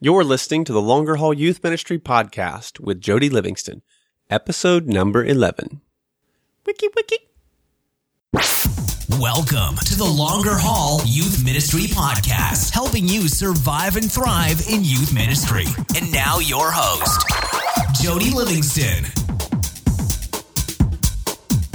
You're listening to the Longer Haul Youth Ministry podcast with Jody Livingston, episode number 11. Wiki wiki. Welcome to the Longer Haul Youth Ministry Podcast, helping you survive and thrive in youth ministry. And now, your host, Jody Livingston.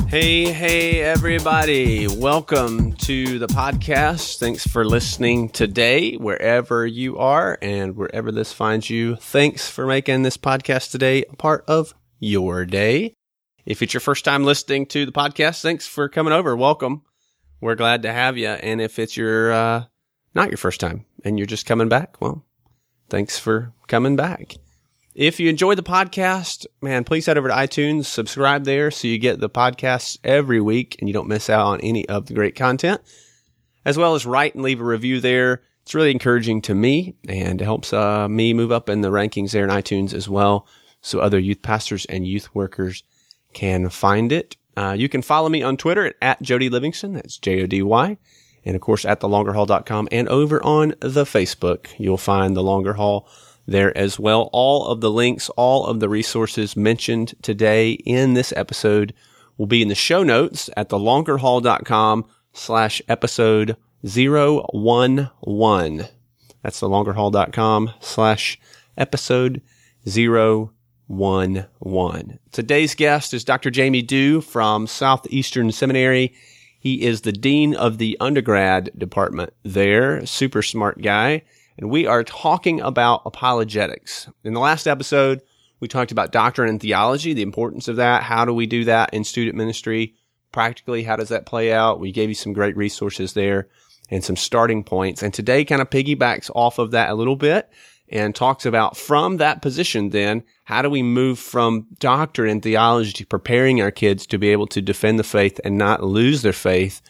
Hey, hey, everybody. Welcome to the podcast. Thanks for listening today, wherever you are and wherever this finds you. Thanks for making this podcast today a part of your day. If it's your first time listening to the podcast, thanks for coming over. Welcome. We're glad to have you. And if it's your, uh, not your first time and you're just coming back, well, thanks for coming back. If you enjoy the podcast, man, please head over to iTunes, subscribe there so you get the podcasts every week and you don't miss out on any of the great content, as well as write and leave a review there. It's really encouraging to me and helps uh, me move up in the rankings there in iTunes as well so other youth pastors and youth workers can find it. Uh, you can follow me on Twitter at, at Jody Livingston. That's J O D Y. And of course at thelongerhaul.com and over on the Facebook, you'll find the longer haul there as well. All of the links, all of the resources mentioned today in this episode will be in the show notes at thelongerhaul.com slash episode 011. That's thelongerhaul.com slash episode 011. Today's guest is Dr. Jamie Dew from Southeastern Seminary. He is the dean of the undergrad department there. Super smart guy and we are talking about apologetics. In the last episode, we talked about doctrine and theology, the importance of that. How do we do that in student ministry? Practically, how does that play out? We gave you some great resources there and some starting points. And today kind of piggybacks off of that a little bit and talks about from that position, then how do we move from doctrine and theology to preparing our kids to be able to defend the faith and not lose their faith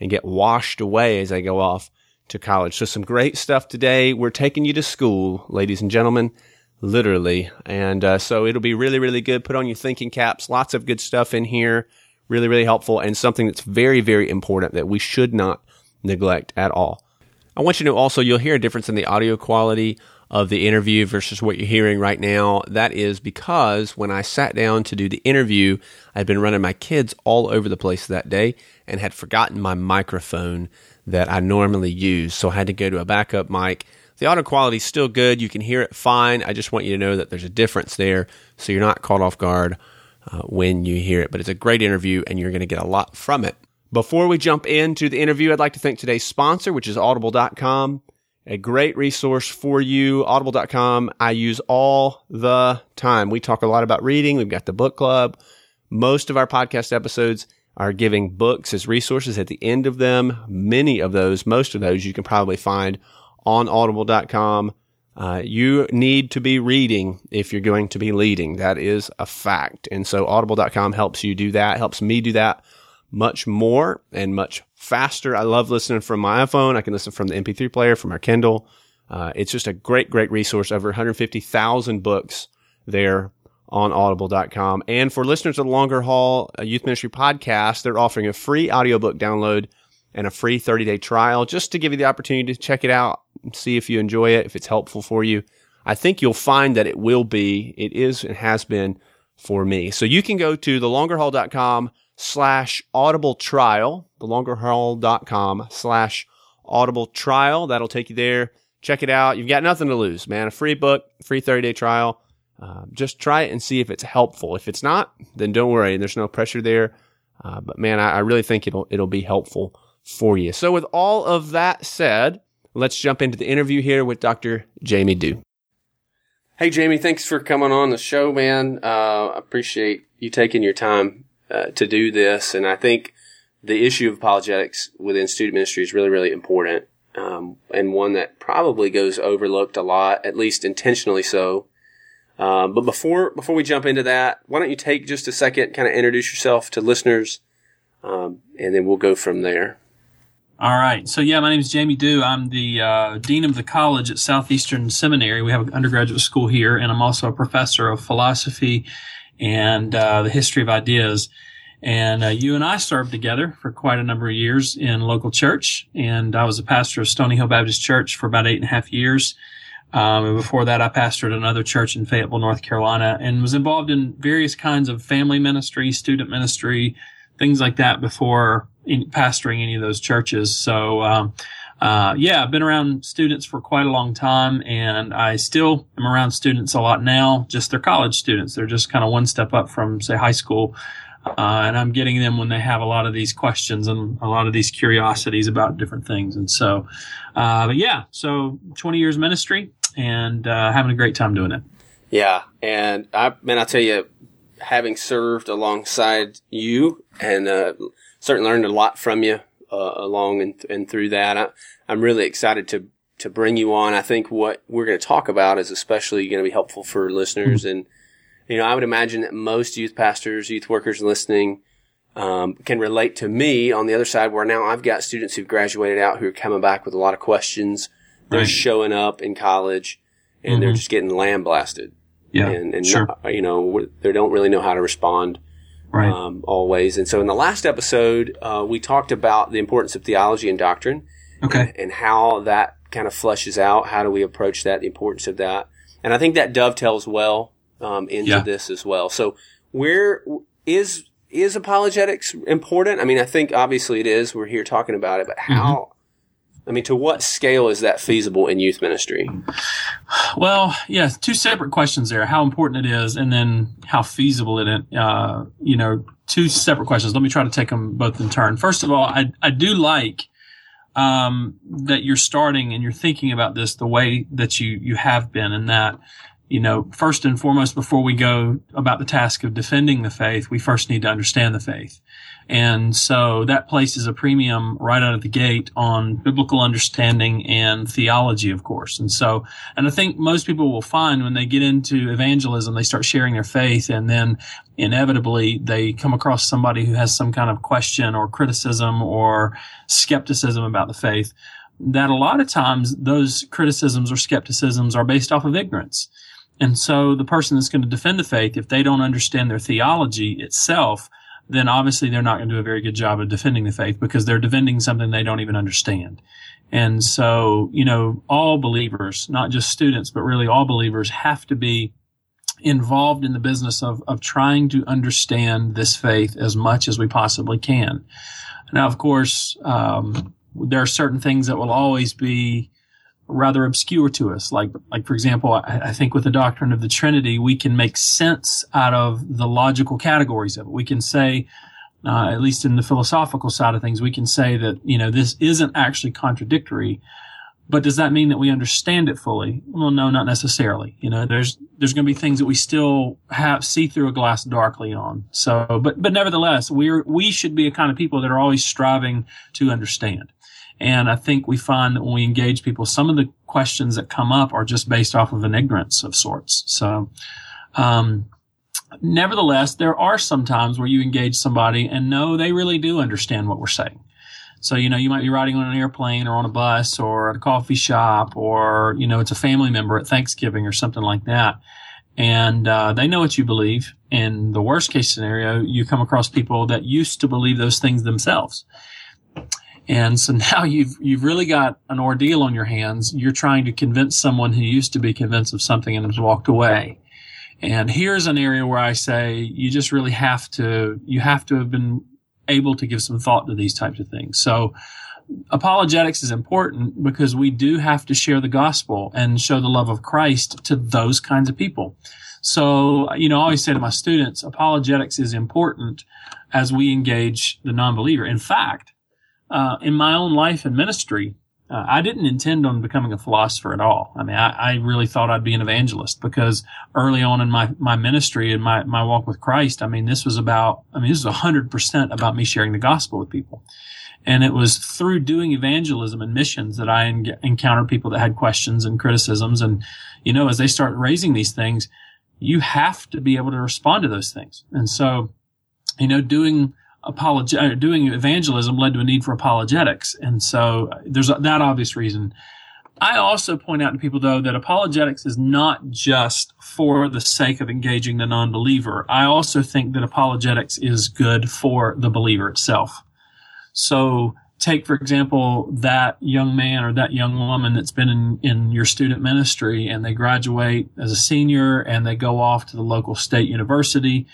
and get washed away as they go off to college. So some great stuff today. We're taking you to school, ladies and gentlemen, literally. And uh, so it'll be really, really good. Put on your thinking caps. Lots of good stuff in here. Really, really helpful and something that's very, very important that we should not neglect at all. I want you to know also you'll hear a difference in the audio quality of the interview versus what you're hearing right now. That is because when I sat down to do the interview, I'd been running my kids all over the place that day and had forgotten my microphone that I normally use. So I had to go to a backup mic. The audio quality is still good. You can hear it fine. I just want you to know that there's a difference there so you're not caught off guard uh, when you hear it. But it's a great interview and you're going to get a lot from it. Before we jump into the interview, I'd like to thank today's sponsor, which is audible.com. A great resource for you. Audible.com. I use all the time. We talk a lot about reading. We've got the book club. Most of our podcast episodes are giving books as resources at the end of them. Many of those, most of those you can probably find on audible.com. Uh, you need to be reading if you're going to be leading. That is a fact. And so audible.com helps you do that, helps me do that much more and much faster. I love listening from my iPhone. I can listen from the MP3 player, from our Kindle. Uh, it's just a great, great resource. Over 150,000 books there on audible.com. And for listeners of the Longer Haul uh, Youth Ministry podcast, they're offering a free audiobook download and a free 30 day trial just to give you the opportunity to check it out see if you enjoy it, if it's helpful for you. I think you'll find that it will be, it is and has been for me. So you can go to thelongerhaul.com slash audible trial, thelongerhaul.com slash audible trial. That'll take you there. Check it out. You've got nothing to lose, man. A free book, free 30 day trial. Uh, just try it and see if it's helpful. If it's not, then don't worry. There's no pressure there. Uh, but man, I, I, really think it'll it'll be helpful for you. So with all of that said, let's jump into the interview here with Dr. Jamie Dew. Hey Jamie, thanks for coming on the show, man. Uh, I appreciate you taking your time uh, to do this, and I think the issue of apologetics within student ministry is really really important, um, and one that probably goes overlooked a lot, at least intentionally so. Um, but before before we jump into that, why don't you take just a second, kind of introduce yourself to listeners, um, and then we'll go from there. All right. So yeah, my name is Jamie Dew. I'm the uh, dean of the college at Southeastern Seminary. We have an undergraduate school here, and I'm also a professor of philosophy and uh, the history of ideas. And uh, you and I served together for quite a number of years in local church, and I was a pastor of Stony Hill Baptist Church for about eight and a half years. Um, and before that, I pastored another church in Fayetteville, North Carolina, and was involved in various kinds of family ministry, student ministry, things like that before pastoring any of those churches. So, um, uh, yeah, I've been around students for quite a long time and I still am around students a lot now, just they're college students. They're just kind of one step up from, say, high school. Uh, and I'm getting them when they have a lot of these questions and a lot of these curiosities about different things. And so, uh, but yeah, so 20 years ministry and, uh, having a great time doing it. Yeah. And I, man, I tell you, having served alongside you and, uh, certainly learned a lot from you uh, along and, and through that. I, I'm really excited to to bring you on. I think what we're going to talk about is especially going to be helpful for listeners. Mm-hmm. And you know, I would imagine that most youth pastors, youth workers listening um, can relate to me on the other side, where now I've got students who've graduated out who are coming back with a lot of questions. They're right. showing up in college and mm-hmm. they're just getting lamb blasted. Yeah, and, and sure. not, you know they don't really know how to respond right. um, always. And so in the last episode, uh, we talked about the importance of theology and doctrine. Okay. And, and, how that kind of fleshes out. How do we approach that? The importance of that. And I think that dovetails well um, into yeah. this as well. So where is is apologetics important? I mean, I think obviously it is. We're here talking about it, but how? Mm-hmm I mean, to what scale is that feasible in youth ministry? Well, yeah, two separate questions there: how important it is, and then how feasible it is. Uh, you know, two separate questions. Let me try to take them both in turn. First of all, I I do like um, that you're starting and you're thinking about this the way that you you have been, and that you know, first and foremost, before we go about the task of defending the faith, we first need to understand the faith. And so that places a premium right out of the gate on biblical understanding and theology, of course. And so, and I think most people will find when they get into evangelism, they start sharing their faith and then inevitably they come across somebody who has some kind of question or criticism or skepticism about the faith that a lot of times those criticisms or skepticisms are based off of ignorance. And so the person that's going to defend the faith, if they don't understand their theology itself, then obviously they're not going to do a very good job of defending the faith because they're defending something they don't even understand. And so, you know, all believers, not just students, but really all believers have to be involved in the business of, of trying to understand this faith as much as we possibly can. Now, of course, um, there are certain things that will always be rather obscure to us. Like, like for example, I, I, think with the doctrine of the Trinity, we can make sense out of the logical categories of it. We can say, uh, at least in the philosophical side of things, we can say that you know this isn't actually contradictory. But does that mean that we understand it fully? Well, no, not necessarily. You know, there's there's going to be things that we still have see through a glass darkly on. So, but but nevertheless, we're we should be a kind of people that are always striving to understand. And I think we find that when we engage people, some of the questions that come up are just based off of an ignorance of sorts. So, um, nevertheless, there are some times where you engage somebody and know they really do understand what we're saying. So, you know, you might be riding on an airplane or on a bus or at a coffee shop or, you know, it's a family member at Thanksgiving or something like that. And uh, they know what you believe. In the worst case scenario, you come across people that used to believe those things themselves. And so now you've, you've really got an ordeal on your hands. You're trying to convince someone who used to be convinced of something and has walked away. And here's an area where I say you just really have to, you have to have been able to give some thought to these types of things. So apologetics is important because we do have to share the gospel and show the love of Christ to those kinds of people. So, you know, I always say to my students, apologetics is important as we engage the non-believer. In fact, uh, in my own life and ministry, uh, I didn't intend on becoming a philosopher at all. I mean, I, I, really thought I'd be an evangelist because early on in my, my ministry and my, my walk with Christ, I mean, this was about, I mean, this was hundred percent about me sharing the gospel with people. And it was through doing evangelism and missions that I en- encountered people that had questions and criticisms. And, you know, as they start raising these things, you have to be able to respond to those things. And so, you know, doing, uh, doing evangelism led to a need for apologetics. And so there's that obvious reason. I also point out to people though that apologetics is not just for the sake of engaging the non-believer. I also think that apologetics is good for the believer itself. So take, for example, that young man or that young woman that's been in, in your student ministry and they graduate as a senior and they go off to the local state university.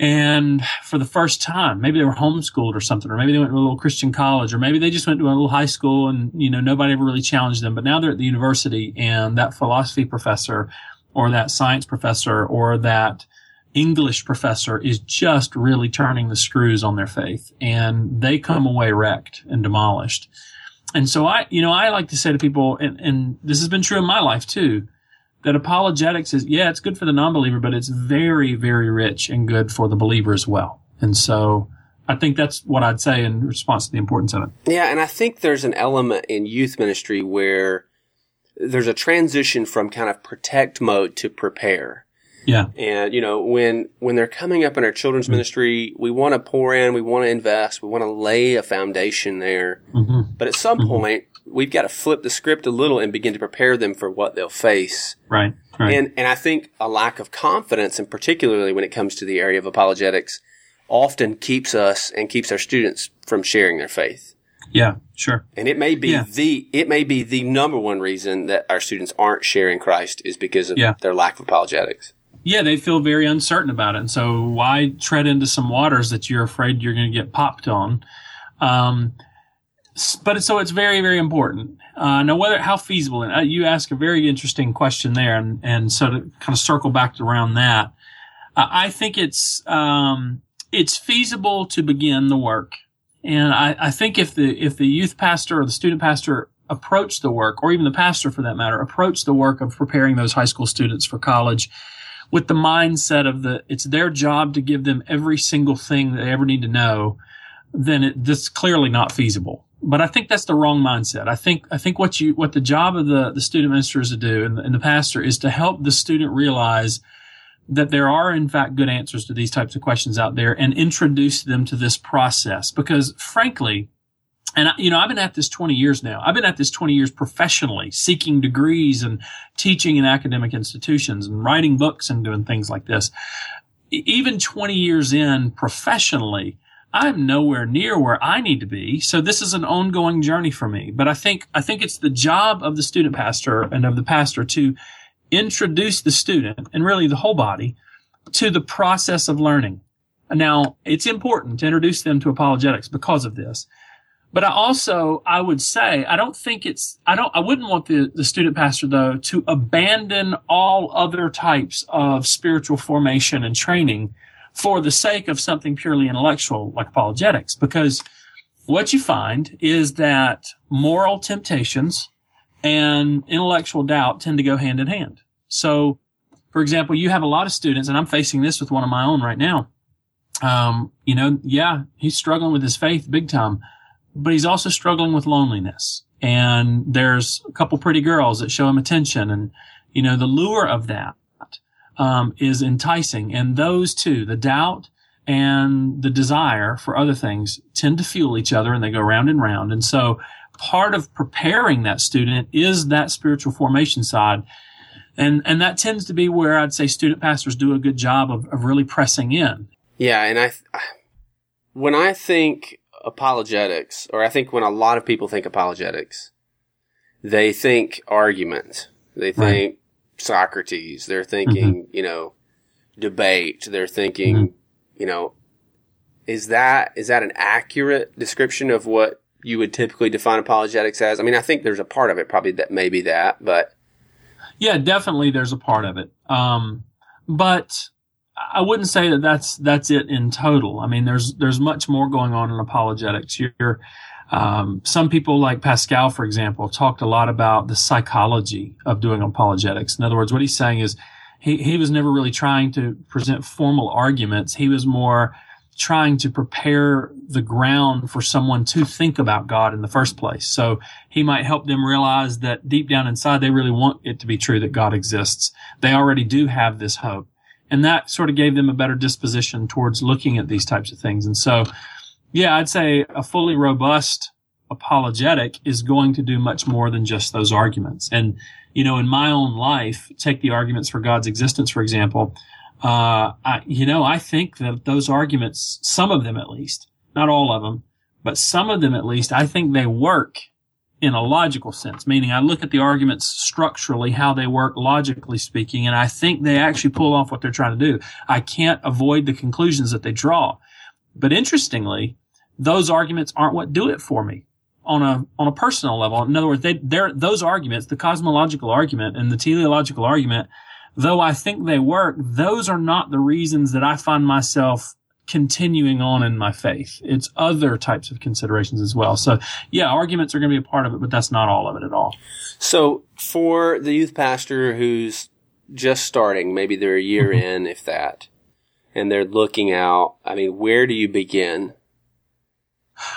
And for the first time, maybe they were homeschooled or something, or maybe they went to a little Christian college, or maybe they just went to a little high school and, you know, nobody ever really challenged them. But now they're at the university and that philosophy professor or that science professor or that English professor is just really turning the screws on their faith and they come away wrecked and demolished. And so I, you know, I like to say to people, and, and this has been true in my life too, that apologetics is, yeah, it's good for the non-believer, but it's very, very rich and good for the believer as well. And so I think that's what I'd say in response to the importance of it. Yeah. And I think there's an element in youth ministry where there's a transition from kind of protect mode to prepare. Yeah. And, you know, when, when they're coming up in our children's mm-hmm. ministry, we want to pour in, we want to invest, we want to lay a foundation there. Mm-hmm. But at some mm-hmm. point, we've got to flip the script a little and begin to prepare them for what they'll face. Right. right. And, and I think a lack of confidence, and particularly when it comes to the area of apologetics, often keeps us and keeps our students from sharing their faith. Yeah, sure. And it may be yeah. the it may be the number one reason that our students aren't sharing Christ is because of yeah. their lack of apologetics yeah, they feel very uncertain about it. And so why tread into some waters that you're afraid you're going to get popped on? Um, but so it's very, very important. Uh, now, whether how feasible, and uh, you ask a very interesting question there, and and so to kind of circle back around that, uh, I think it's um, it's feasible to begin the work, and I, I think if the if the youth pastor or the student pastor approach the work, or even the pastor for that matter, approach the work of preparing those high school students for college with the mindset of the it's their job to give them every single thing they ever need to know, then it, this clearly not feasible. But I think that's the wrong mindset. I think I think what you what the job of the the student minister is to do and the, and the pastor is to help the student realize that there are in fact good answers to these types of questions out there and introduce them to this process because frankly and you know, I've been at this 20 years now. I've been at this 20 years professionally, seeking degrees and teaching in academic institutions and writing books and doing things like this. Even 20 years in professionally, I'm nowhere near where I need to be. So this is an ongoing journey for me. But I think, I think it's the job of the student pastor and of the pastor to introduce the student and really the whole body to the process of learning. Now, it's important to introduce them to apologetics because of this. But I also, I would say, I don't think it's, I don't, I wouldn't want the, the student pastor though to abandon all other types of spiritual formation and training for the sake of something purely intellectual like apologetics. Because what you find is that moral temptations and intellectual doubt tend to go hand in hand. So, for example, you have a lot of students, and I'm facing this with one of my own right now. Um, you know, yeah, he's struggling with his faith big time but he's also struggling with loneliness. And there's a couple pretty girls that show him attention. And, you know, the lure of that um, is enticing. And those two, the doubt and the desire for other things tend to fuel each other and they go round and round. And so part of preparing that student is that spiritual formation side. And, and that tends to be where I'd say student pastors do a good job of, of really pressing in. Yeah. And I, when I think apologetics, or I think when a lot of people think apologetics, they think argument. They think right. Socrates. They're thinking, mm-hmm. you know, debate. They're thinking, mm-hmm. you know, is that, is that an accurate description of what you would typically define apologetics as? I mean, I think there's a part of it probably that maybe that, but. Yeah, definitely there's a part of it. Um, but I wouldn't say that that's that's it in total. I mean, there's there's much more going on in apologetics. You're, um, some people like Pascal, for example, talked a lot about the psychology of doing apologetics. In other words, what he's saying is he he was never really trying to present formal arguments. He was more trying to prepare the ground for someone to think about God in the first place. So he might help them realize that deep down inside, they really want it to be true that God exists. They already do have this hope. And that sort of gave them a better disposition towards looking at these types of things. And so, yeah, I'd say a fully robust apologetic is going to do much more than just those arguments. And, you know, in my own life, take the arguments for God's existence, for example. Uh, I, you know, I think that those arguments, some of them at least, not all of them, but some of them at least, I think they work in a logical sense, meaning I look at the arguments structurally, how they work logically speaking, and I think they actually pull off what they're trying to do. I can't avoid the conclusions that they draw. But interestingly, those arguments aren't what do it for me on a on a personal level. In other words, they they're those arguments, the cosmological argument and the teleological argument, though I think they work, those are not the reasons that I find myself continuing on in my faith. It's other types of considerations as well. So yeah, arguments are going to be a part of it, but that's not all of it at all. So for the youth pastor who's just starting, maybe they're a year mm-hmm. in, if that, and they're looking out, I mean, where do you begin?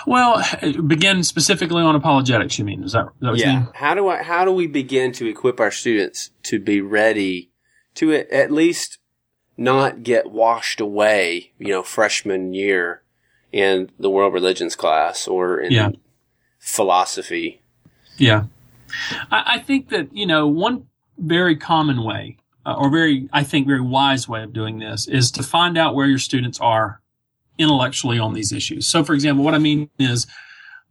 Well, begin specifically on apologetics. You mean is that, is that yeah? How do I? How do we begin to equip our students to be ready to at least not get washed away? You know, freshman year in the world religions class or in yeah. philosophy. Yeah, I, I, think that you know one very common way, uh, or very I think very wise way of doing this is to find out where your students are intellectually on these issues. So, for example, what I mean is,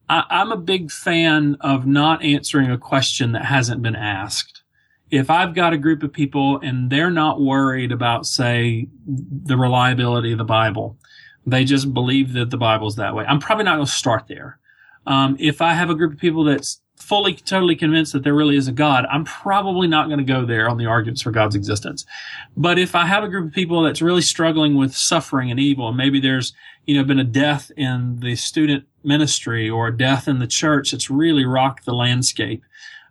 I, I'm a big fan of not answering a question that hasn't been asked. If I've got a group of people and they're not worried about, say, the reliability of the Bible, they just believe that the Bible's that way. I'm probably not going to start there. Um, if I have a group of people that's fully, totally convinced that there really is a God, I'm probably not going to go there on the arguments for God's existence. But if I have a group of people that's really struggling with suffering and evil, and maybe there's, you know, been a death in the student ministry or a death in the church that's really rocked the landscape,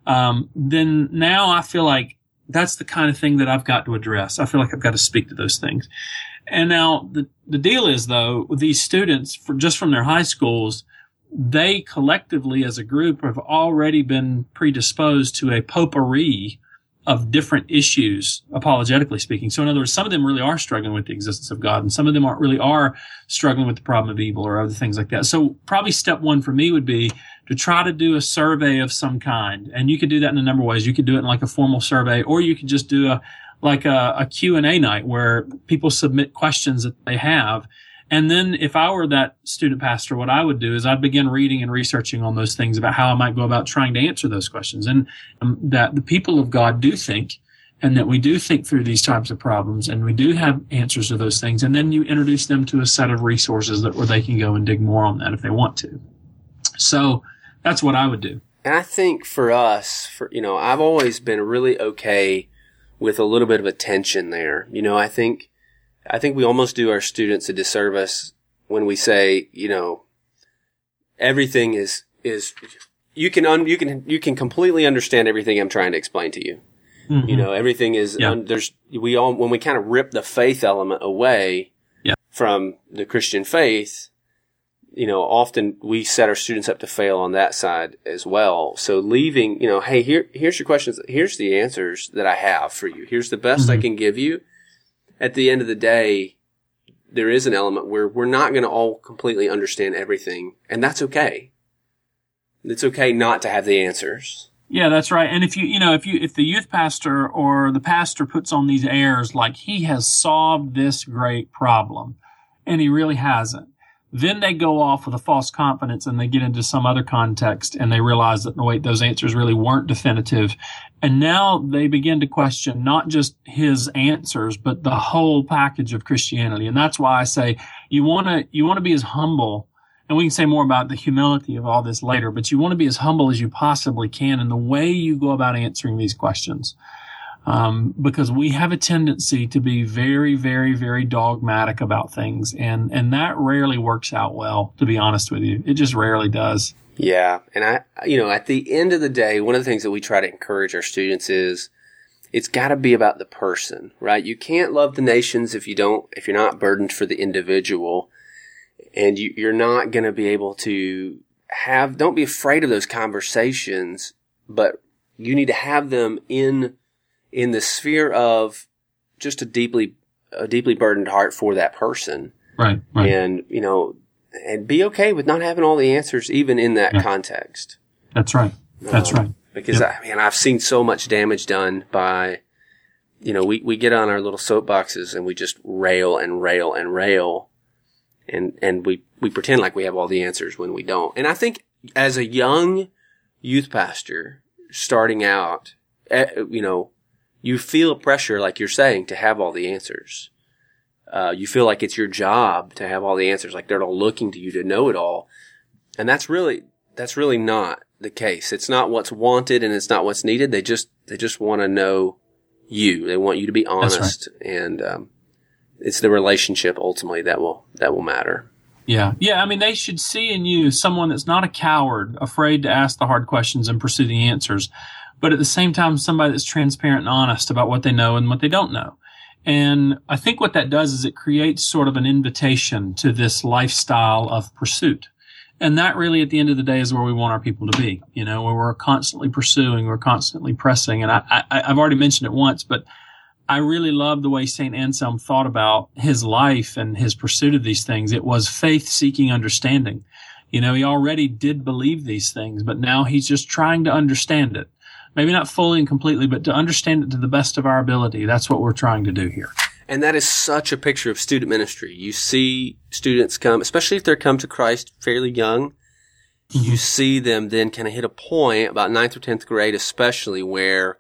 um, then now I feel like that's the kind of thing that I've got to address. I feel like I've got to speak to those things. And now the, the deal is though, these students for just from their high schools, they collectively as a group have already been predisposed to a potpourri of different issues, apologetically speaking. So in other words, some of them really are struggling with the existence of God and some of them aren't really are struggling with the problem of evil or other things like that. So probably step one for me would be to try to do a survey of some kind. And you could do that in a number of ways. You could do it in like a formal survey or you could just do a, like a, a Q&A night where people submit questions that they have and then if I were that student pastor, what I would do is I'd begin reading and researching on those things about how I might go about trying to answer those questions and um, that the people of God do think and that we do think through these types of problems and we do have answers to those things. And then you introduce them to a set of resources that where they can go and dig more on that if they want to. So that's what I would do. And I think for us, for, you know, I've always been really okay with a little bit of attention there. You know, I think, I think we almost do our students a disservice when we say, you know, everything is, is, you can, un, you can, you can completely understand everything I'm trying to explain to you. Mm-hmm. You know, everything is, yeah. un, there's, we all, when we kind of rip the faith element away yeah. from the Christian faith, you know, often we set our students up to fail on that side as well. So leaving, you know, hey, here, here's your questions. Here's the answers that I have for you. Here's the best mm-hmm. I can give you at the end of the day, there is an element where we're not going to all completely understand everything, and that's okay. It's okay not to have the answers. Yeah, that's right. And if you, you know, if you, if the youth pastor or the pastor puts on these airs like he has solved this great problem, and he really hasn't, then they go off with a false confidence and they get into some other context and they realize that, wait, those answers really weren't definitive. And now they begin to question not just his answers, but the whole package of Christianity. And that's why I say you want to, you want to be as humble and we can say more about the humility of all this later, but you want to be as humble as you possibly can in the way you go about answering these questions um, because we have a tendency to be very, very, very dogmatic about things, and and that rarely works out well. To be honest with you, it just rarely does. Yeah, and I, you know, at the end of the day, one of the things that we try to encourage our students is it's got to be about the person, right? You can't love the nations if you don't, if you're not burdened for the individual, and you, you're not going to be able to have. Don't be afraid of those conversations, but you need to have them in in the sphere of just a deeply a deeply burdened heart for that person. Right. right. And, you know, and be okay with not having all the answers even in that yeah. context. That's right. That's um, right. Because yep. I mean, I've seen so much damage done by, you know, we, we get on our little soapboxes and we just rail and rail and rail. and and we we pretend like we have all the answers when we don't. And I think as a young youth pastor starting out, eh, you know, you feel pressure, like you're saying, to have all the answers. Uh, you feel like it's your job to have all the answers, like they're all looking to you to know it all. And that's really, that's really not the case. It's not what's wanted and it's not what's needed. They just, they just want to know you. They want you to be honest. Right. And, um, it's the relationship ultimately that will, that will matter. Yeah. Yeah. I mean, they should see in you someone that's not a coward, afraid to ask the hard questions and pursue the answers, but at the same time, somebody that's transparent and honest about what they know and what they don't know. And I think what that does is it creates sort of an invitation to this lifestyle of pursuit. And that really, at the end of the day, is where we want our people to be. You know, where we're constantly pursuing, we're constantly pressing. And I, I, I've already mentioned it once, but I really love the way St. Anselm thought about his life and his pursuit of these things. It was faith seeking understanding. You know, he already did believe these things, but now he's just trying to understand it. Maybe not fully and completely, but to understand it to the best of our ability. That's what we're trying to do here. And that is such a picture of student ministry. You see students come, especially if they're come to Christ fairly young, mm-hmm. you see them then kind of hit a point about ninth or 10th grade, especially where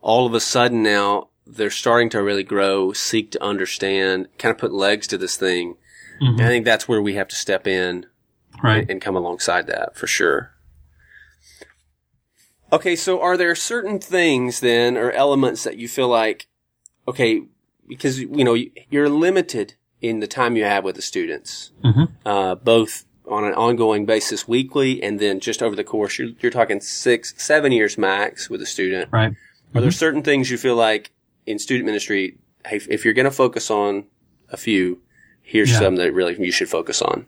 all of a sudden now they're starting to really grow, seek to understand, kind of put legs to this thing. Mm-hmm. I think that's where we have to step in right. and, and come alongside that for sure. Okay, so are there certain things then or elements that you feel like, okay, because, you know, you're limited in the time you have with the students, mm-hmm. uh, both on an ongoing basis weekly and then just over the course, you're, you're talking six, seven years max with a student. Right. Mm-hmm. Are there mm-hmm. certain things you feel like in student ministry, hey, if you're going to focus on a few, here's yeah. some that really you should focus on.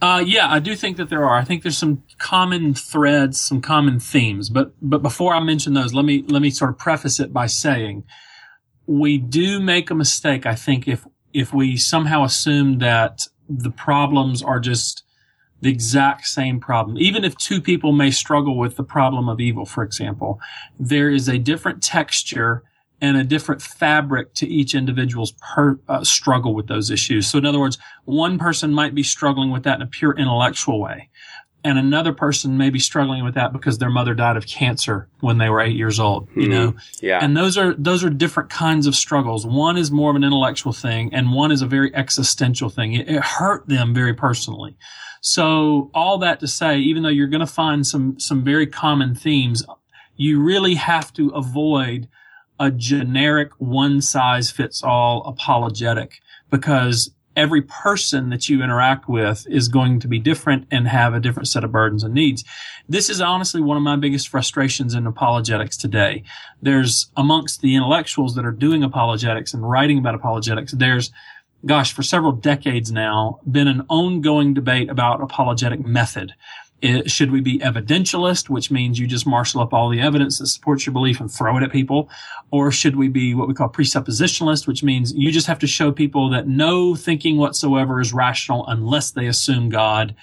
Uh, yeah, I do think that there are. I think there's some common threads, some common themes. But but before I mention those, let me let me sort of preface it by saying we do make a mistake. I think if if we somehow assume that the problems are just the exact same problem. Even if two people may struggle with the problem of evil, for example, there is a different texture and a different fabric to each individual's per, uh, struggle with those issues. So in other words, one person might be struggling with that in a pure intellectual way. And another person may be struggling with that because their mother died of cancer when they were eight years old, you mm-hmm. know? Yeah. And those are, those are different kinds of struggles. One is more of an intellectual thing and one is a very existential thing. It, it hurt them very personally. So all that to say, even though you're going to find some, some very common themes, you really have to avoid a generic one size fits all apologetic because every person that you interact with is going to be different and have a different set of burdens and needs. This is honestly one of my biggest frustrations in apologetics today. There's amongst the intellectuals that are doing apologetics and writing about apologetics, there's gosh, for several decades now, been an ongoing debate about apologetic method. It, should we be evidentialist, which means you just marshal up all the evidence that supports your belief and throw it at people? Or should we be what we call presuppositionalist, which means you just have to show people that no thinking whatsoever is rational unless they assume God?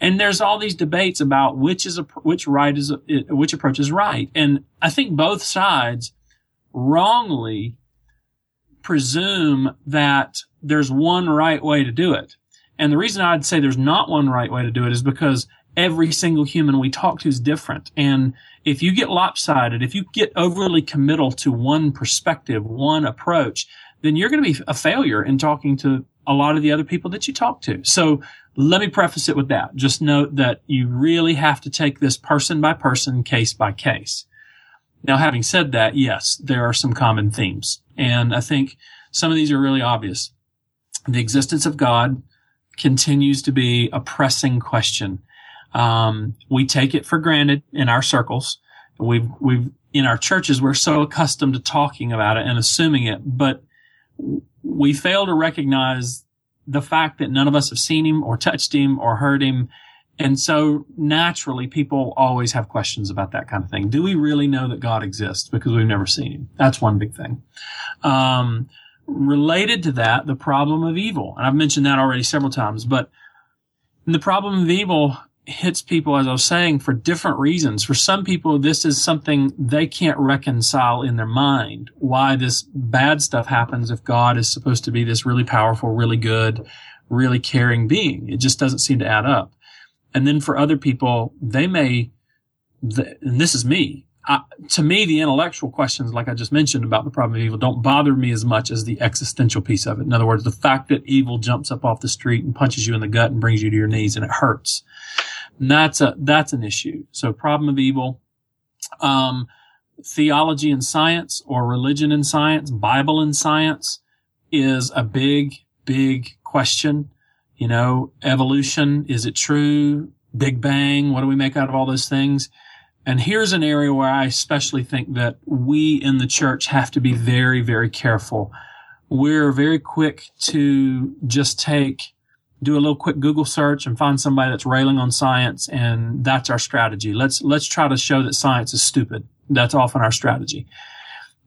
And there's all these debates about which is a, which right is, which approach is right. And I think both sides wrongly presume that there's one right way to do it. And the reason I'd say there's not one right way to do it is because every single human we talk to is different. And if you get lopsided, if you get overly committal to one perspective, one approach, then you're going to be a failure in talking to a lot of the other people that you talk to. So let me preface it with that. Just note that you really have to take this person by person, case by case. Now, having said that, yes, there are some common themes. And I think some of these are really obvious. The existence of God continues to be a pressing question. Um, we take it for granted in our circles. We've, we've, in our churches, we're so accustomed to talking about it and assuming it, but we fail to recognize the fact that none of us have seen him or touched him or heard him. And so naturally people always have questions about that kind of thing. Do we really know that God exists because we've never seen him? That's one big thing. Um, related to that, the problem of evil. And I've mentioned that already several times, but the problem of evil hits people, as I was saying, for different reasons. For some people, this is something they can't reconcile in their mind. Why this bad stuff happens if God is supposed to be this really powerful, really good, really caring being. It just doesn't seem to add up. And then for other people, they may, and this is me, I, to me, the intellectual questions, like I just mentioned about the problem of evil, don't bother me as much as the existential piece of it. In other words, the fact that evil jumps up off the street and punches you in the gut and brings you to your knees and it hurts. That's a, that's an issue. So problem of evil, um, theology and science or religion and science, Bible and science is a big, big question. You know, evolution, is it true? Big Bang, what do we make out of all those things? And here's an area where I especially think that we in the church have to be very, very careful. We're very quick to just take, do a little quick Google search and find somebody that's railing on science. And that's our strategy. Let's, let's try to show that science is stupid. That's often our strategy.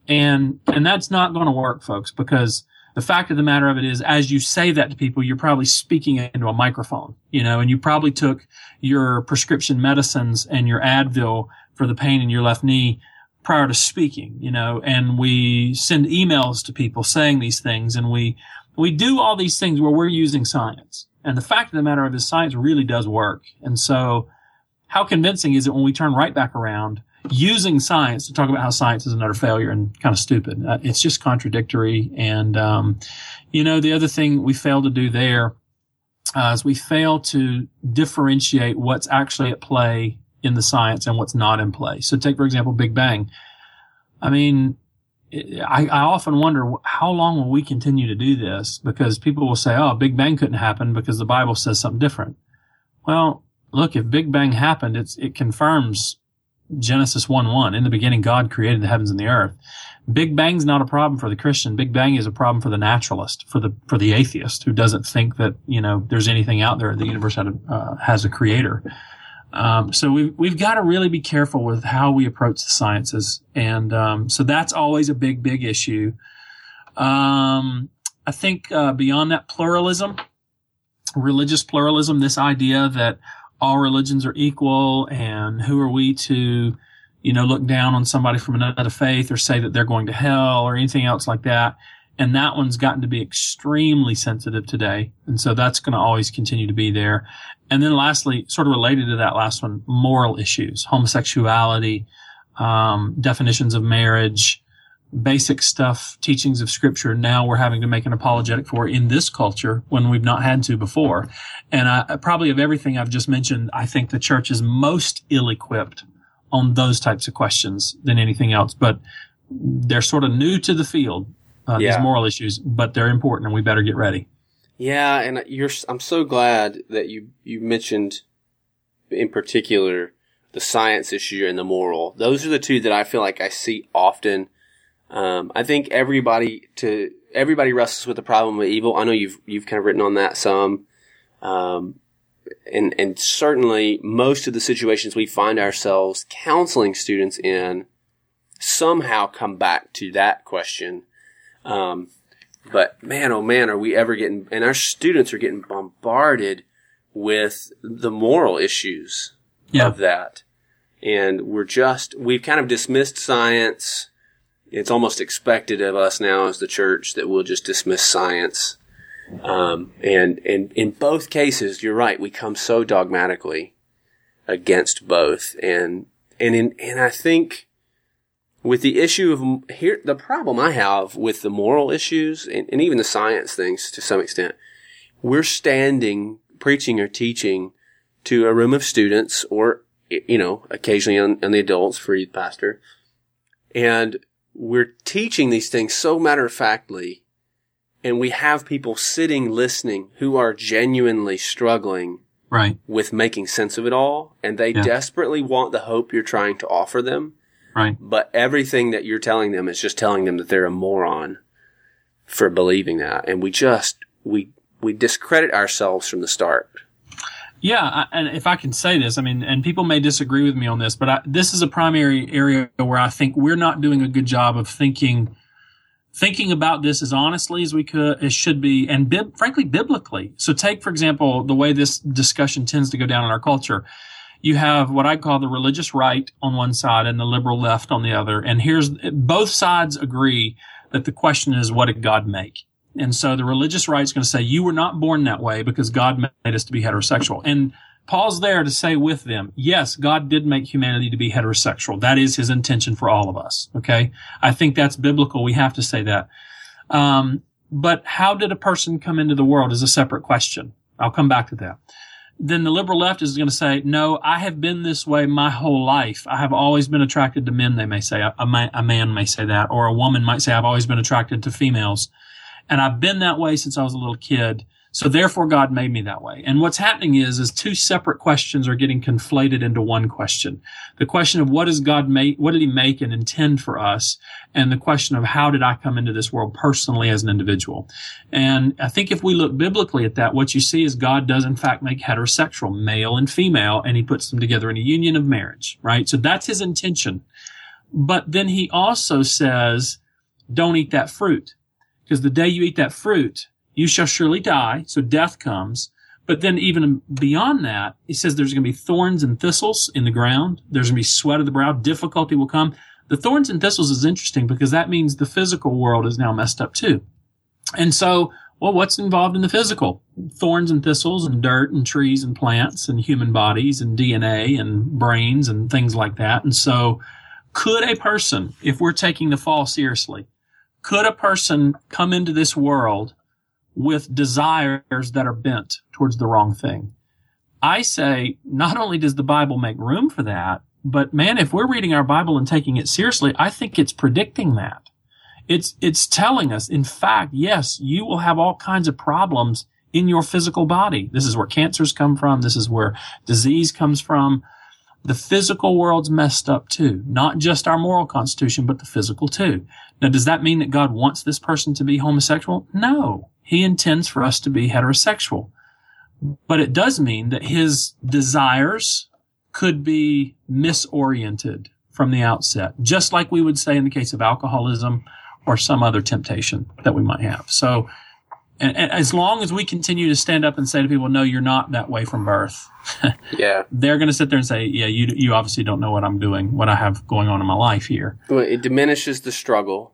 And, and that's not going to work, folks, because the fact of the matter of it is, as you say that to people, you're probably speaking into a microphone, you know, and you probably took your prescription medicines and your Advil for the pain in your left knee prior to speaking, you know, and we send emails to people saying these things and we, we do all these things where we're using science. And the fact of the matter is science really does work. And so how convincing is it when we turn right back around using science to talk about how science is another failure and kind of stupid. Uh, it's just contradictory. And, um, you know, the other thing we fail to do there uh, is we fail to differentiate what's actually at play in the science and what's not in play. So take, for example, Big Bang. I mean, I, I, often wonder how long will we continue to do this because people will say, oh, Big Bang couldn't happen because the Bible says something different. Well, look, if Big Bang happened, it confirms Genesis 1 1. In the beginning, God created the heavens and the earth. Big Bang's not a problem for the Christian. Big Bang is a problem for the naturalist, for the, for the atheist who doesn't think that, you know, there's anything out there. The universe a, uh, has a creator. Um, so we've, we've got to really be careful with how we approach the sciences. And, um, so that's always a big, big issue. Um, I think, uh, beyond that pluralism, religious pluralism, this idea that all religions are equal and who are we to, you know, look down on somebody from another faith or say that they're going to hell or anything else like that. And that one's gotten to be extremely sensitive today. And so that's going to always continue to be there. And then lastly, sort of related to that last one, moral issues, homosexuality, um, definitions of marriage, basic stuff, teachings of scripture, now we're having to make an apologetic for in this culture when we've not had to before. And I, probably of everything I've just mentioned, I think the church is most ill equipped on those types of questions than anything else. But they're sort of new to the field, uh, yeah. these moral issues, but they're important and we better get ready. Yeah. And you're, I'm so glad that you, you mentioned in particular the science issue and the moral. Those are the two that I feel like I see often um, I think everybody to everybody wrestles with the problem of evil. I know you've you've kind of written on that some, um, and and certainly most of the situations we find ourselves counseling students in somehow come back to that question. Um, but man, oh man, are we ever getting? And our students are getting bombarded with the moral issues yeah. of that, and we're just we've kind of dismissed science it's almost expected of us now as the church that we'll just dismiss science. Um, and, and in both cases, you're right. We come so dogmatically against both. And, and in, and I think with the issue of here, the problem I have with the moral issues and, and even the science things to some extent, we're standing, preaching or teaching to a room of students or, you know, occasionally on, on the adults for youth pastor. And we're teaching these things so matter of factly, and we have people sitting listening who are genuinely struggling right. with making sense of it all, and they yeah. desperately want the hope you're trying to offer them. Right. But everything that you're telling them is just telling them that they're a moron for believing that, and we just we we discredit ourselves from the start. Yeah, and if I can say this, I mean, and people may disagree with me on this, but I, this is a primary area where I think we're not doing a good job of thinking, thinking about this as honestly as we could, as should be, and bib, frankly, biblically. So take, for example, the way this discussion tends to go down in our culture. You have what I call the religious right on one side and the liberal left on the other. And here's, both sides agree that the question is, what did God make? And so the religious right is going to say, you were not born that way because God made us to be heterosexual. And Paul's there to say with them, yes, God did make humanity to be heterosexual. That is his intention for all of us. Okay. I think that's biblical. We have to say that. Um, but how did a person come into the world is a separate question. I'll come back to that. Then the liberal left is going to say, no, I have been this way my whole life. I have always been attracted to men, they may say. A, a, man, a man may say that. Or a woman might say, I've always been attracted to females. And I've been that way since I was a little kid. So therefore God made me that way. And what's happening is, is two separate questions are getting conflated into one question. The question of what does God make, what did he make and intend for us? And the question of how did I come into this world personally as an individual? And I think if we look biblically at that, what you see is God does in fact make heterosexual, male and female, and he puts them together in a union of marriage, right? So that's his intention. But then he also says, don't eat that fruit. Because the day you eat that fruit, you shall surely die. So death comes. But then even beyond that, he says there's going to be thorns and thistles in the ground. There's going to be sweat of the brow. Difficulty will come. The thorns and thistles is interesting because that means the physical world is now messed up too. And so, well, what's involved in the physical? Thorns and thistles and dirt and trees and plants and human bodies and DNA and brains and things like that. And so could a person, if we're taking the fall seriously, could a person come into this world with desires that are bent towards the wrong thing. I say not only does the Bible make room for that, but man, if we're reading our Bible and taking it seriously, I think it's predicting that. It's, it's telling us, in fact, yes, you will have all kinds of problems in your physical body. This is where cancers come from. This is where disease comes from. The physical world's messed up too. Not just our moral constitution, but the physical too. Now, does that mean that God wants this person to be homosexual? No. He intends for us to be heterosexual. But it does mean that his desires could be misoriented from the outset, just like we would say in the case of alcoholism or some other temptation that we might have. So, and, and as long as we continue to stand up and say to people, no, you're not that way from birth. yeah. They're going to sit there and say, yeah, you, you obviously don't know what I'm doing, what I have going on in my life here. Well, it diminishes the struggle,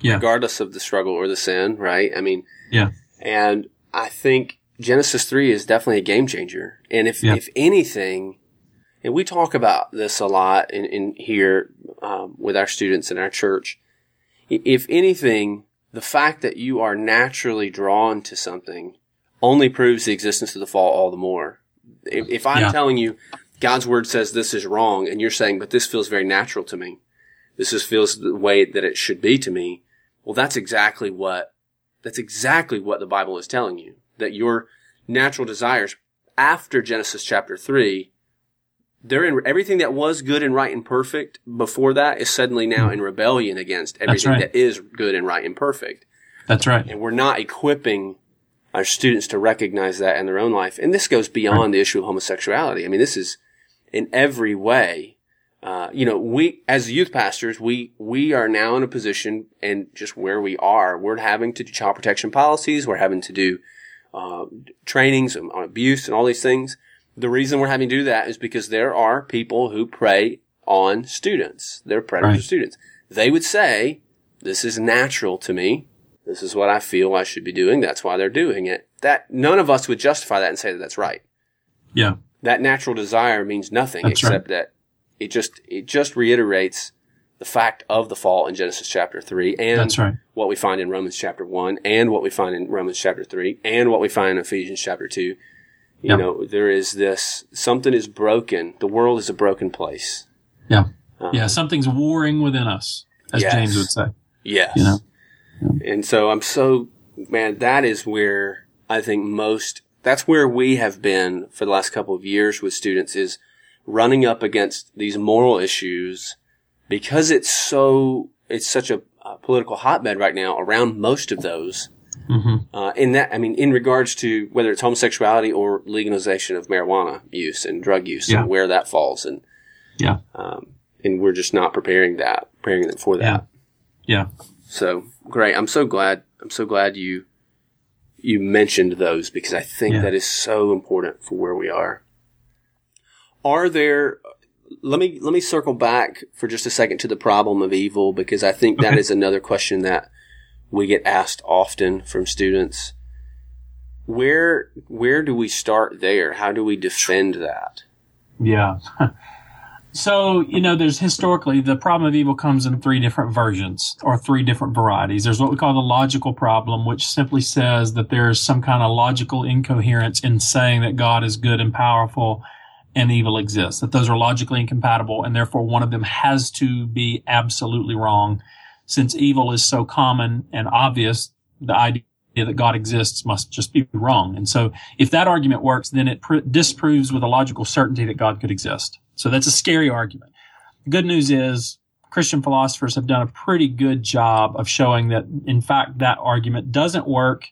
yeah. regardless of the struggle or the sin, right? I mean, yeah. And I think Genesis 3 is definitely a game changer. And if, yeah. if anything, and we talk about this a lot in, in here um, with our students in our church, if anything, the fact that you are naturally drawn to something only proves the existence of the fall all the more. If, if I'm yeah. telling you God's word says this is wrong and you're saying, but this feels very natural to me. This just feels the way that it should be to me. Well, that's exactly what that's exactly what the Bible is telling you. That your natural desires after Genesis chapter 3, they're in everything that was good and right and perfect before that is suddenly now in rebellion against everything right. that is good and right and perfect. That's right. And we're not equipping our students to recognize that in their own life. And this goes beyond right. the issue of homosexuality. I mean, this is in every way uh, you know, we, as youth pastors, we, we are now in a position and just where we are, we're having to do child protection policies. We're having to do, uh, trainings on abuse and all these things. The reason we're having to do that is because there are people who prey on students. They're predators right. students. They would say, this is natural to me. This is what I feel I should be doing. That's why they're doing it. That none of us would justify that and say that that's right. Yeah. That natural desire means nothing that's except right. that it just it just reiterates the fact of the fall in Genesis chapter 3 and right. what we find in Romans chapter 1 and what we find in Romans chapter 3 and what we find in Ephesians chapter 2. You know, there is this something is broken. The world is a broken place. Yeah. Um, yeah, something's warring within us, as yes. James would say. Yes. You know? Yeah. And so I'm so man, that is where I think most that's where we have been for the last couple of years with students is running up against these moral issues because it's so it's such a, a political hotbed right now around most of those. Mm-hmm. Uh, in that, I mean, in regards to whether it's homosexuality or legalization of marijuana use and drug use yeah. and where that falls, and yeah, um, and we're just not preparing that, preparing them for that. Yeah. yeah. So great. I'm so glad. I'm so glad you you mentioned those because I think yeah. that is so important for where we are are there let me let me circle back for just a second to the problem of evil because I think that okay. is another question that we get asked often from students. Where where do we start there? How do we defend that? Yeah. so, you know, there's historically the problem of evil comes in three different versions or three different varieties. There's what we call the logical problem, which simply says that there's some kind of logical incoherence in saying that God is good and powerful and evil exists, that those are logically incompatible, and therefore one of them has to be absolutely wrong. Since evil is so common and obvious, the idea that God exists must just be wrong. And so if that argument works, then it pr- disproves with a logical certainty that God could exist. So that's a scary argument. The good news is Christian philosophers have done a pretty good job of showing that, in fact, that argument doesn't work.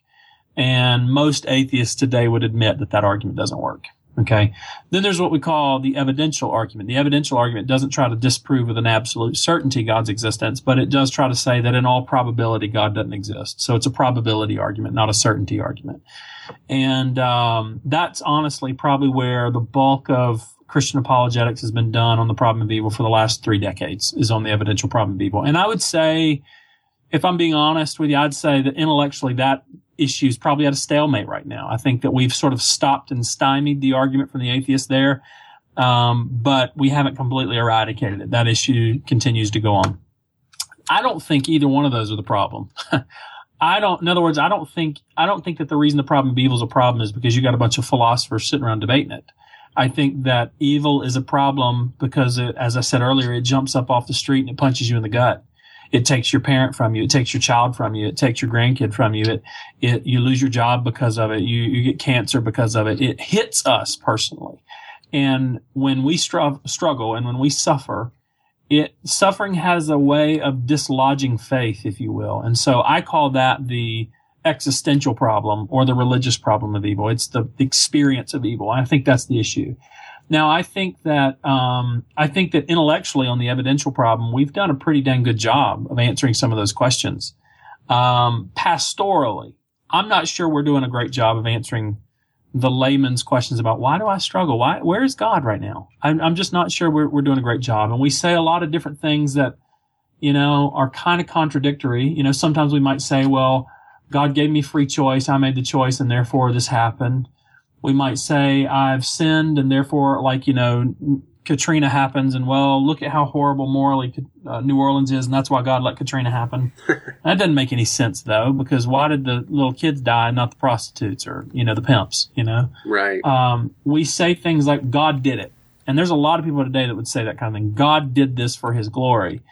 And most atheists today would admit that that argument doesn't work. Okay. Then there's what we call the evidential argument. The evidential argument doesn't try to disprove with an absolute certainty God's existence, but it does try to say that in all probability God doesn't exist. So it's a probability argument, not a certainty argument. And um, that's honestly probably where the bulk of Christian apologetics has been done on the problem of evil for the last three decades is on the evidential problem of evil. And I would say, if I'm being honest with you, I'd say that intellectually that issue is probably at a stalemate right now. I think that we've sort of stopped and stymied the argument from the atheist there, um, but we haven't completely eradicated it. That issue continues to go on. I don't think either one of those are the problem. I don't. In other words, I don't think I don't think that the reason the problem of evil is a problem is because you got a bunch of philosophers sitting around debating it. I think that evil is a problem because, it, as I said earlier, it jumps up off the street and it punches you in the gut it takes your parent from you. It takes your child from you. It takes your grandkid from you. It, it, you lose your job because of it. You, you get cancer because of it. It hits us personally. And when we str- struggle and when we suffer, it, suffering has a way of dislodging faith, if you will. And so I call that the existential problem or the religious problem of evil. It's the experience of evil. I think that's the issue. Now, I think that um, I think that intellectually on the evidential problem, we've done a pretty dang good job of answering some of those questions. Um, pastorally, I'm not sure we're doing a great job of answering the layman's questions about why do I struggle? Why, where is God right now? I'm, I'm just not sure we're, we're doing a great job. And we say a lot of different things that, you know, are kind of contradictory. You know, sometimes we might say, well, God gave me free choice. I made the choice and therefore this happened we might say, I've sinned and therefore, like, you know, Katrina happens and well, look at how horrible morally uh, New Orleans is and that's why God let Katrina happen. that doesn't make any sense though, because why did the little kids die and not the prostitutes or, you know, the pimps, you know? Right. Um, we say things like God did it. And there's a lot of people today that would say that kind of thing. God did this for his glory.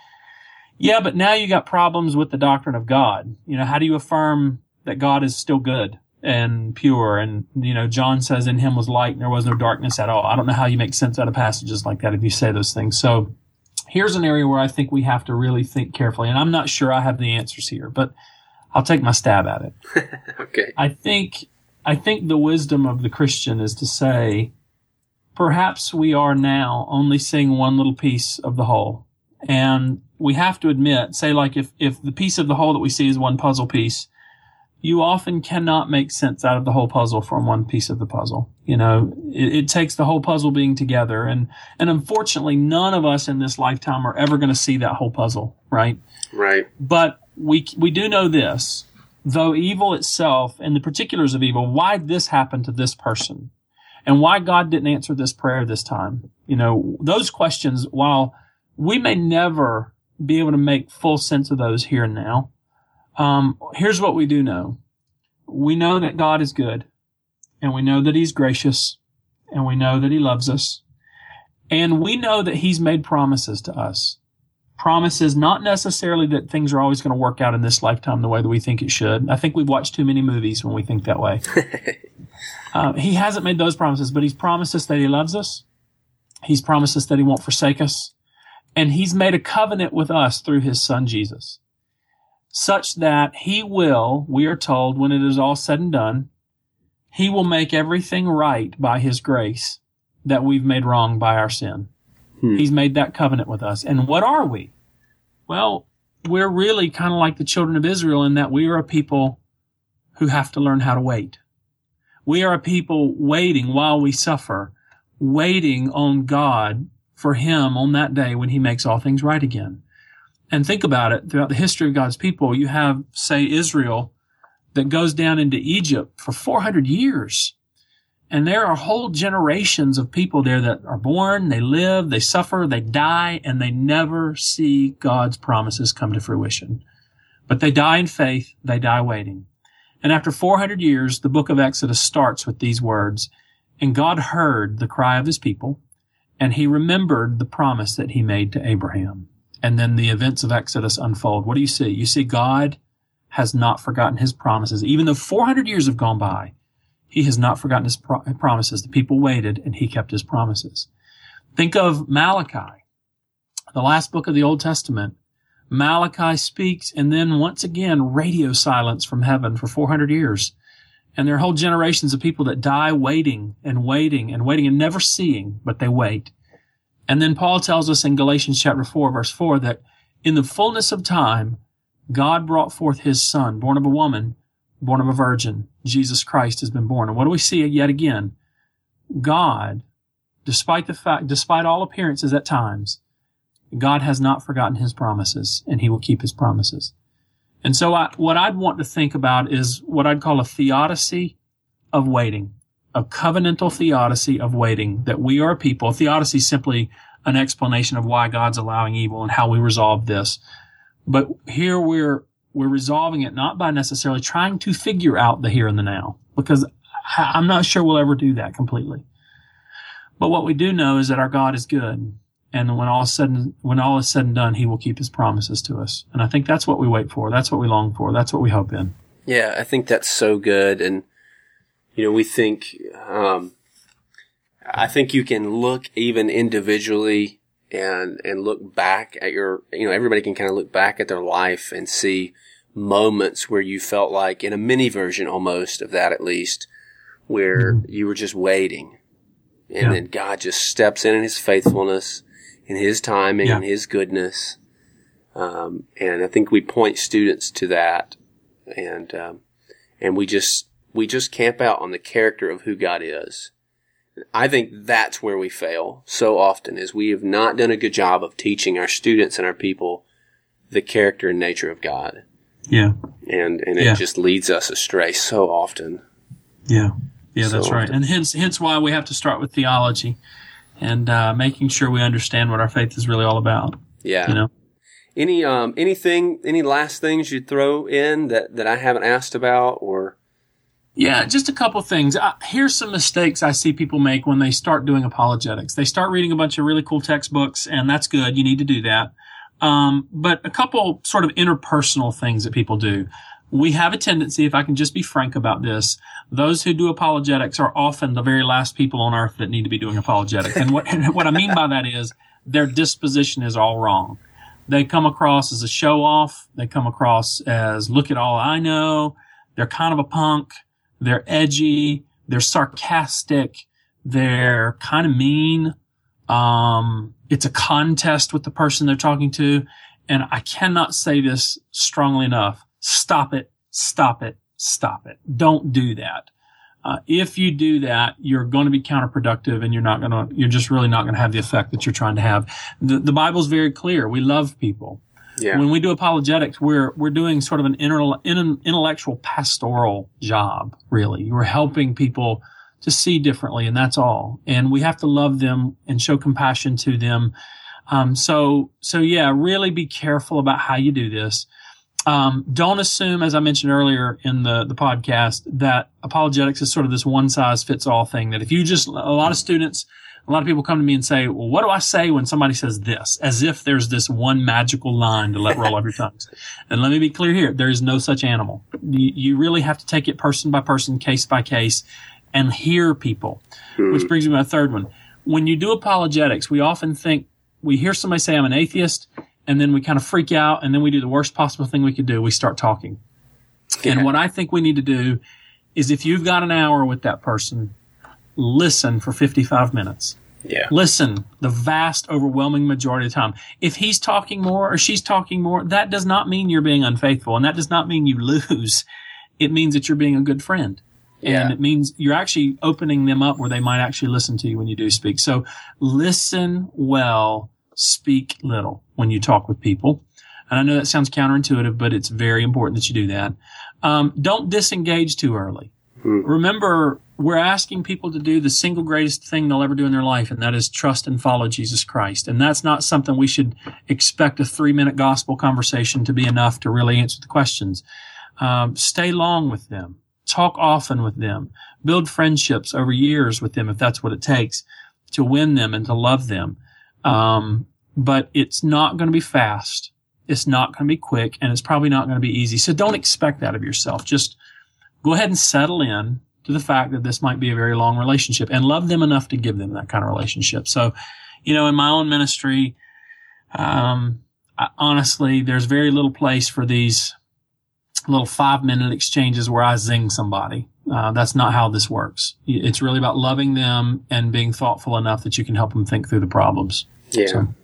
Yeah, but now you got problems with the doctrine of God. You know, how do you affirm that God is still good? And pure. And, you know, John says in him was light and there was no darkness at all. I don't know how you make sense out of passages like that if you say those things. So here's an area where I think we have to really think carefully. And I'm not sure I have the answers here, but I'll take my stab at it. okay. I think, I think the wisdom of the Christian is to say, perhaps we are now only seeing one little piece of the whole. And we have to admit, say like if, if the piece of the whole that we see is one puzzle piece, you often cannot make sense out of the whole puzzle from one piece of the puzzle. You know, it, it, takes the whole puzzle being together. And, and unfortunately, none of us in this lifetime are ever going to see that whole puzzle, right? Right. But we, we do know this, though evil itself and the particulars of evil, why this happened to this person and why God didn't answer this prayer this time. You know, those questions, while we may never be able to make full sense of those here and now, um, here's what we do know. We know that God is good and we know that he's gracious and we know that he loves us and we know that he's made promises to us. Promises not necessarily that things are always going to work out in this lifetime the way that we think it should. I think we've watched too many movies when we think that way. uh, he hasn't made those promises, but he's promised us that he loves us. He's promised us that he won't forsake us. And he's made a covenant with us through his son Jesus such that he will, we are told, when it is all said and done, he will make everything right by his grace that we've made wrong by our sin. Hmm. He's made that covenant with us. And what are we? Well, we're really kind of like the children of Israel in that we are a people who have to learn how to wait. We are a people waiting while we suffer, waiting on God for him on that day when he makes all things right again. And think about it throughout the history of God's people, you have, say, Israel that goes down into Egypt for 400 years. And there are whole generations of people there that are born, they live, they suffer, they die, and they never see God's promises come to fruition. But they die in faith, they die waiting. And after 400 years, the book of Exodus starts with these words, and God heard the cry of his people, and he remembered the promise that he made to Abraham. And then the events of Exodus unfold. What do you see? You see God has not forgotten his promises. Even though 400 years have gone by, he has not forgotten his pro- promises. The people waited and he kept his promises. Think of Malachi, the last book of the Old Testament. Malachi speaks and then once again radio silence from heaven for 400 years. And there are whole generations of people that die waiting and waiting and waiting and never seeing, but they wait. And then Paul tells us in Galatians chapter 4 verse 4 that in the fullness of time, God brought forth his son, born of a woman, born of a virgin. Jesus Christ has been born. And what do we see yet again? God, despite the fact, despite all appearances at times, God has not forgotten his promises and he will keep his promises. And so I, what I'd want to think about is what I'd call a theodicy of waiting, a covenantal theodicy of waiting, that we are a people. Theodicy is simply an explanation of why God's allowing evil and how we resolve this. But here we're, we're resolving it not by necessarily trying to figure out the here and the now, because I'm not sure we'll ever do that completely. But what we do know is that our God is good. And when all is said and, when all is said and done, he will keep his promises to us. And I think that's what we wait for. That's what we long for. That's what we hope in. Yeah, I think that's so good. And, you know, we think, um, I think you can look even individually and, and look back at your, you know, everybody can kind of look back at their life and see moments where you felt like in a mini version almost of that at least, where mm-hmm. you were just waiting. And yeah. then God just steps in in his faithfulness in his timing yeah. and his goodness. Um, and I think we point students to that and, um, and we just, we just camp out on the character of who God is. I think that's where we fail so often is we have not done a good job of teaching our students and our people the character and nature of God. Yeah. And, and it yeah. just leads us astray so often. Yeah. Yeah, so that's right. Often. And hence, hence why we have to start with theology and uh, making sure we understand what our faith is really all about. Yeah. You know. Any um anything any last things you'd throw in that that I haven't asked about or yeah, just a couple things. Uh, here's some mistakes I see people make when they start doing apologetics. They start reading a bunch of really cool textbooks, and that's good. You need to do that. Um, but a couple sort of interpersonal things that people do we have a tendency, if I can just be frank about this, those who do apologetics are often the very last people on earth that need to be doing apologetics. And what, and what I mean by that is their disposition is all wrong. They come across as a show off. They come across as look at all I know. They're kind of a punk. They're edgy. They're sarcastic. They're kind of mean. Um, it's a contest with the person they're talking to. And I cannot say this strongly enough stop it, stop it, stop it. Don't do that. Uh, if you do that, you're going to be counterproductive and you're not going to, you're just really not going to have the effect that you're trying to have. The, the Bible's very clear. We love people. Yeah. When we do apologetics, we're, we're doing sort of an intellectual pastoral job, really. We're helping people to see differently and that's all. And we have to love them and show compassion to them. Um, so, so yeah, really be careful about how you do this. Um, don't assume, as I mentioned earlier in the, the podcast, that apologetics is sort of this one size fits all thing. That if you just, a lot of students, a lot of people come to me and say, well, what do I say when somebody says this? As if there's this one magical line to let roll off your tongues. And let me be clear here. There is no such animal. You, you really have to take it person by person, case by case and hear people, mm-hmm. which brings me to my third one. When you do apologetics, we often think, we hear somebody say, I'm an atheist and then we kind of freak out and then we do the worst possible thing we could do. We start talking. Yeah. And what I think we need to do is if you've got an hour with that person, listen for 55 minutes. Yeah. Listen the vast overwhelming majority of the time. If he's talking more or she's talking more, that does not mean you're being unfaithful and that does not mean you lose. It means that you're being a good friend. Yeah. And it means you're actually opening them up where they might actually listen to you when you do speak. So listen well speak little when you talk with people. And I know that sounds counterintuitive, but it's very important that you do that. Um, don't disengage too early. Hmm. Remember, we're asking people to do the single greatest thing they'll ever do in their life, and that is trust and follow Jesus Christ. And that's not something we should expect a three minute gospel conversation to be enough to really answer the questions. Um, stay long with them. Talk often with them. Build friendships over years with them if that's what it takes to win them and to love them. Um, but it's not going to be fast. It's not going to be quick and it's probably not going to be easy. So don't expect that of yourself. Just go ahead and settle in to the fact that this might be a very long relationship and love them enough to give them that kind of relationship. So, you know, in my own ministry, um, I, honestly, there's very little place for these little five minute exchanges where I zing somebody. Uh, that's not how this works. It's really about loving them and being thoughtful enough that you can help them think through the problems. Yeah. So,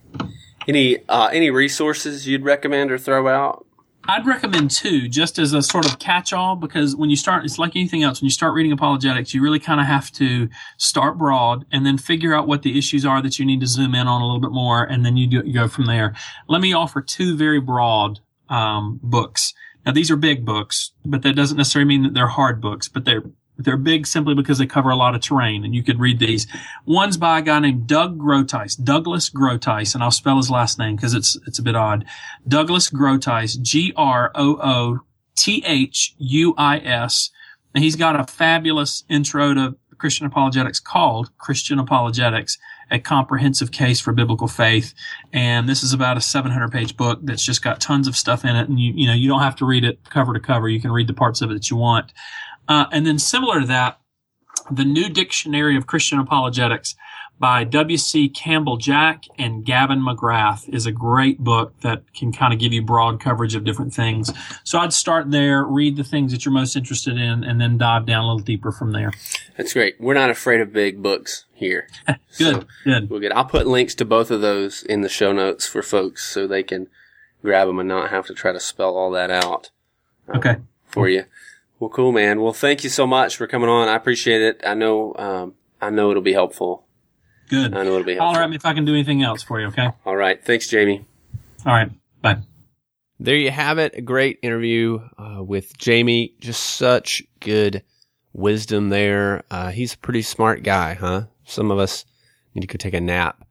any uh, any resources you'd recommend or throw out? I'd recommend two, just as a sort of catch-all, because when you start, it's like anything else. When you start reading apologetics, you really kind of have to start broad and then figure out what the issues are that you need to zoom in on a little bit more, and then you go from there. Let me offer two very broad um, books. Now these are big books, but that doesn't necessarily mean that they're hard books, but they're they're big simply because they cover a lot of terrain and you could read these. One's by a guy named Doug Groothuis, Douglas Groothuis, and I'll spell his last name because it's, it's a bit odd. Douglas Groothuis, G-R-O-O-T-H-U-I-S. And he's got a fabulous intro to Christian apologetics called Christian Apologetics a comprehensive case for biblical faith. And this is about a 700 page book that's just got tons of stuff in it. And you, you know, you don't have to read it cover to cover. You can read the parts of it that you want. Uh, and then similar to that, the new dictionary of Christian apologetics by W.C. Campbell Jack and Gavin McGrath is a great book that can kind of give you broad coverage of different things. So I'd start there, read the things that you're most interested in, and then dive down a little deeper from there. That's great. We're not afraid of big books here. good, so good. We'll get. I'll put links to both of those in the show notes for folks so they can grab them and not have to try to spell all that out. Um, okay. For you. Well, cool, man. Well, thank you so much for coming on. I appreciate it. I know, um, I know it'll be helpful. Good. I know it'll be helpful. Holler at me if I can do anything else for you, okay? All right. Thanks, Jamie. All right. Bye. There you have it. A great interview uh, with Jamie. Just such good wisdom there. Uh, he's a pretty smart guy, huh? Some of us need to go take a nap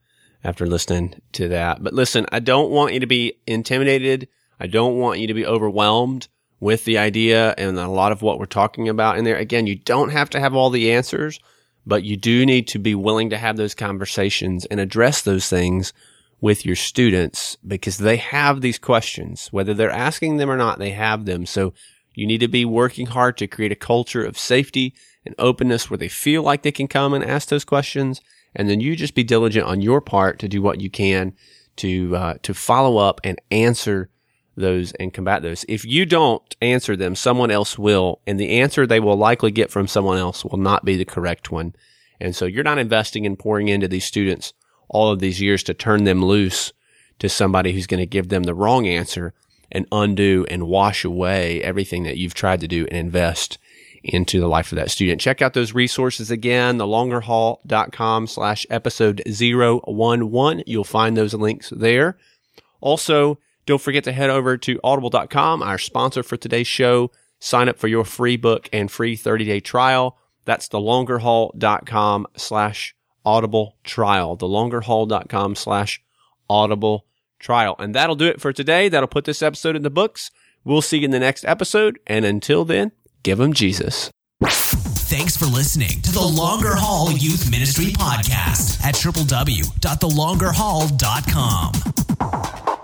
after listening to that. But listen, I don't want you to be intimidated. I don't want you to be overwhelmed with the idea and a lot of what we're talking about in there. Again, you don't have to have all the answers but you do need to be willing to have those conversations and address those things with your students because they have these questions, whether they're asking them or not, they have them. So you need to be working hard to create a culture of safety and openness where they feel like they can come and ask those questions. And then you just be diligent on your part to do what you can to, uh, to follow up and answer those and combat those. If you don't answer them, someone else will, and the answer they will likely get from someone else will not be the correct one. And so you're not investing in pouring into these students all of these years to turn them loose to somebody who's going to give them the wrong answer and undo and wash away everything that you've tried to do and invest into the life of that student. Check out those resources again, thelongerhaul.com slash episode 011. You'll find those links there. Also, don't forget to head over to audible.com, our sponsor for today's show. Sign up for your free book and free 30 day trial. That's thelongerhaul.com slash audible trial. Thelongerhaul.com slash audible trial. And that'll do it for today. That'll put this episode in the books. We'll see you in the next episode. And until then, give them Jesus. Thanks for listening to the Longer Haul Youth Ministry Podcast at www.thelongerhaul.com.